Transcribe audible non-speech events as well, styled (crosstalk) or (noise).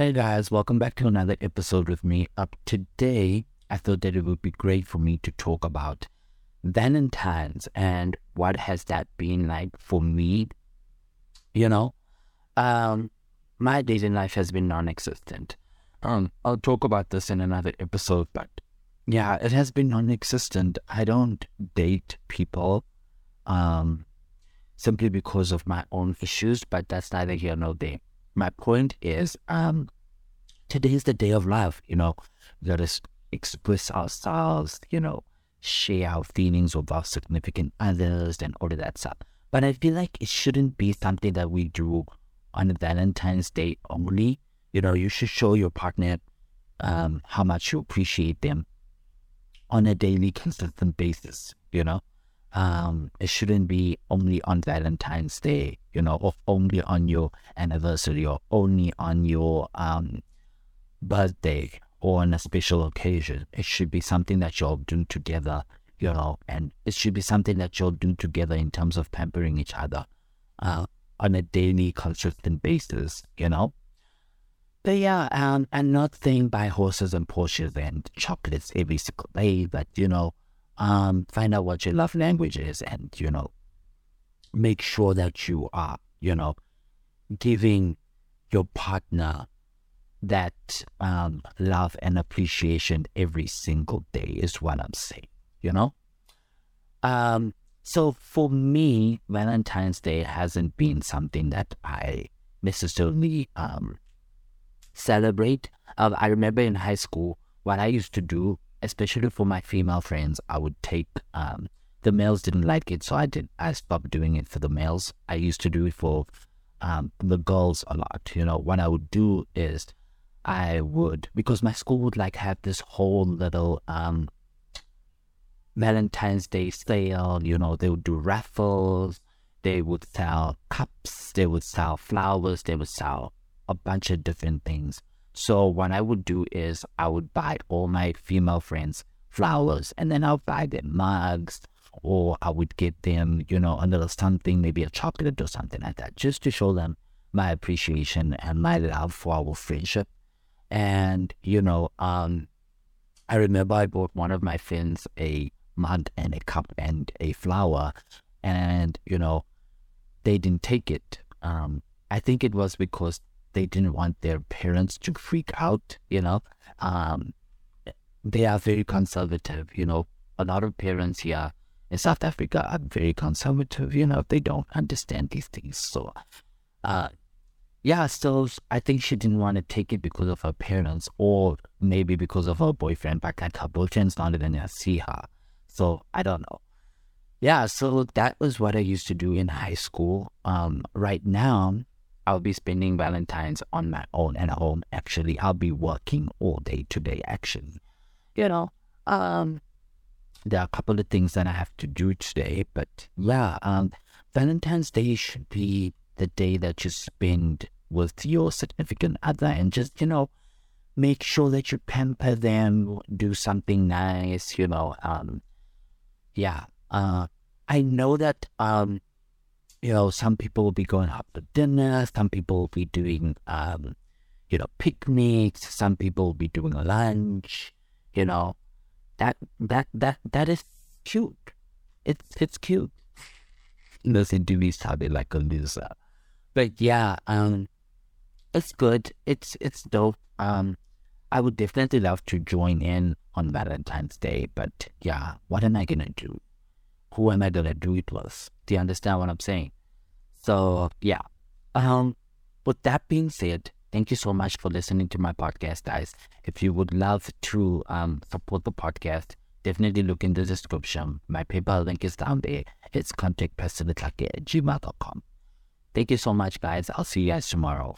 Hey guys, welcome back to another episode with me. Up today, I thought that it would be great for me to talk about Valentine's and what has that been like for me. You know, um, my dating life has been non-existent. Um, I'll talk about this in another episode, but yeah, it has been non-existent. I don't date people, um, simply because of my own issues, but that's neither here nor there my point is, um, today is the day of love. You know, we gotta express ourselves. You know, share our feelings with our significant others and all of that stuff. But I feel like it shouldn't be something that we do on Valentine's Day only. You know, you should show your partner um, how much you appreciate them on a daily, consistent basis. You know, um, it shouldn't be only on Valentine's Day, you know, or only on your anniversary or only on your um, birthday or on a special occasion. It should be something that you'll do together, you know, and it should be something that you'll do together in terms of pampering each other uh, on a daily, consistent basis, you know. But yeah, um, I'm not saying buy horses and Porsches and chocolates every single day, but you know, um, find out what your love language is and, you know, make sure that you are, you know, giving your partner that um, love and appreciation every single day is what I'm saying, you know? Um, so for me, Valentine's Day hasn't been something that I necessarily um, celebrate. Uh, I remember in high school, what I used to do especially for my female friends, I would take um, the males didn't like it, so I did. I stopped doing it for the males. I used to do it for um, the girls a lot. You know, what I would do is I would because my school would like have this whole little um, Valentine's Day sale. You know, they would do raffles. They would sell cups. They would sell flowers. They would sell a bunch of different things. So what I would do is I would buy all my female friends flowers and then I'll buy them mugs or I would get them, you know, a little something, maybe a chocolate or something like that, just to show them my appreciation and my love for our friendship. And, you know, um, I remember I bought one of my friends a mug and a cup and a flower and, you know, they didn't take it. Um, I think it was because they didn't want their parents to freak out, you know. Um, they are very conservative, you know. A lot of parents here in South Africa are very conservative, you know, they don't understand these things. So, uh, yeah, so I think she didn't want to take it because of her parents or maybe because of her boyfriend, but like her boyfriend's not even see her. So I don't know. Yeah, so that was what I used to do in high school. Um, right now, I'll be spending Valentine's on my own at home. Actually, I'll be working all day today. Actually, you know, um, there are a couple of things that I have to do today, but yeah, um, Valentine's Day should be the day that you spend with your significant other and just, you know, make sure that you pamper them, do something nice, you know, um, yeah, uh, I know that, um, you know, some people will be going out to dinner, some people will be doing, um, you know, picnics, some people will be doing a lunch, you know, that, that, that, that is cute. It's, it's cute. (laughs) Listen to me sounding like a loser. But yeah, um, it's good. It's, it's dope. Um, I would definitely love to join in on Valentine's Day, but yeah, what am I gonna do? who am I gonna do it with? Do you understand what I'm saying? So yeah. Um with that being said, thank you so much for listening to my podcast, guys. If you would love to um support the podcast, definitely look in the description. My PayPal link is down there. It's contactprestonletlhake at gmail.com. Thank you so much, guys. I'll see you guys tomorrow.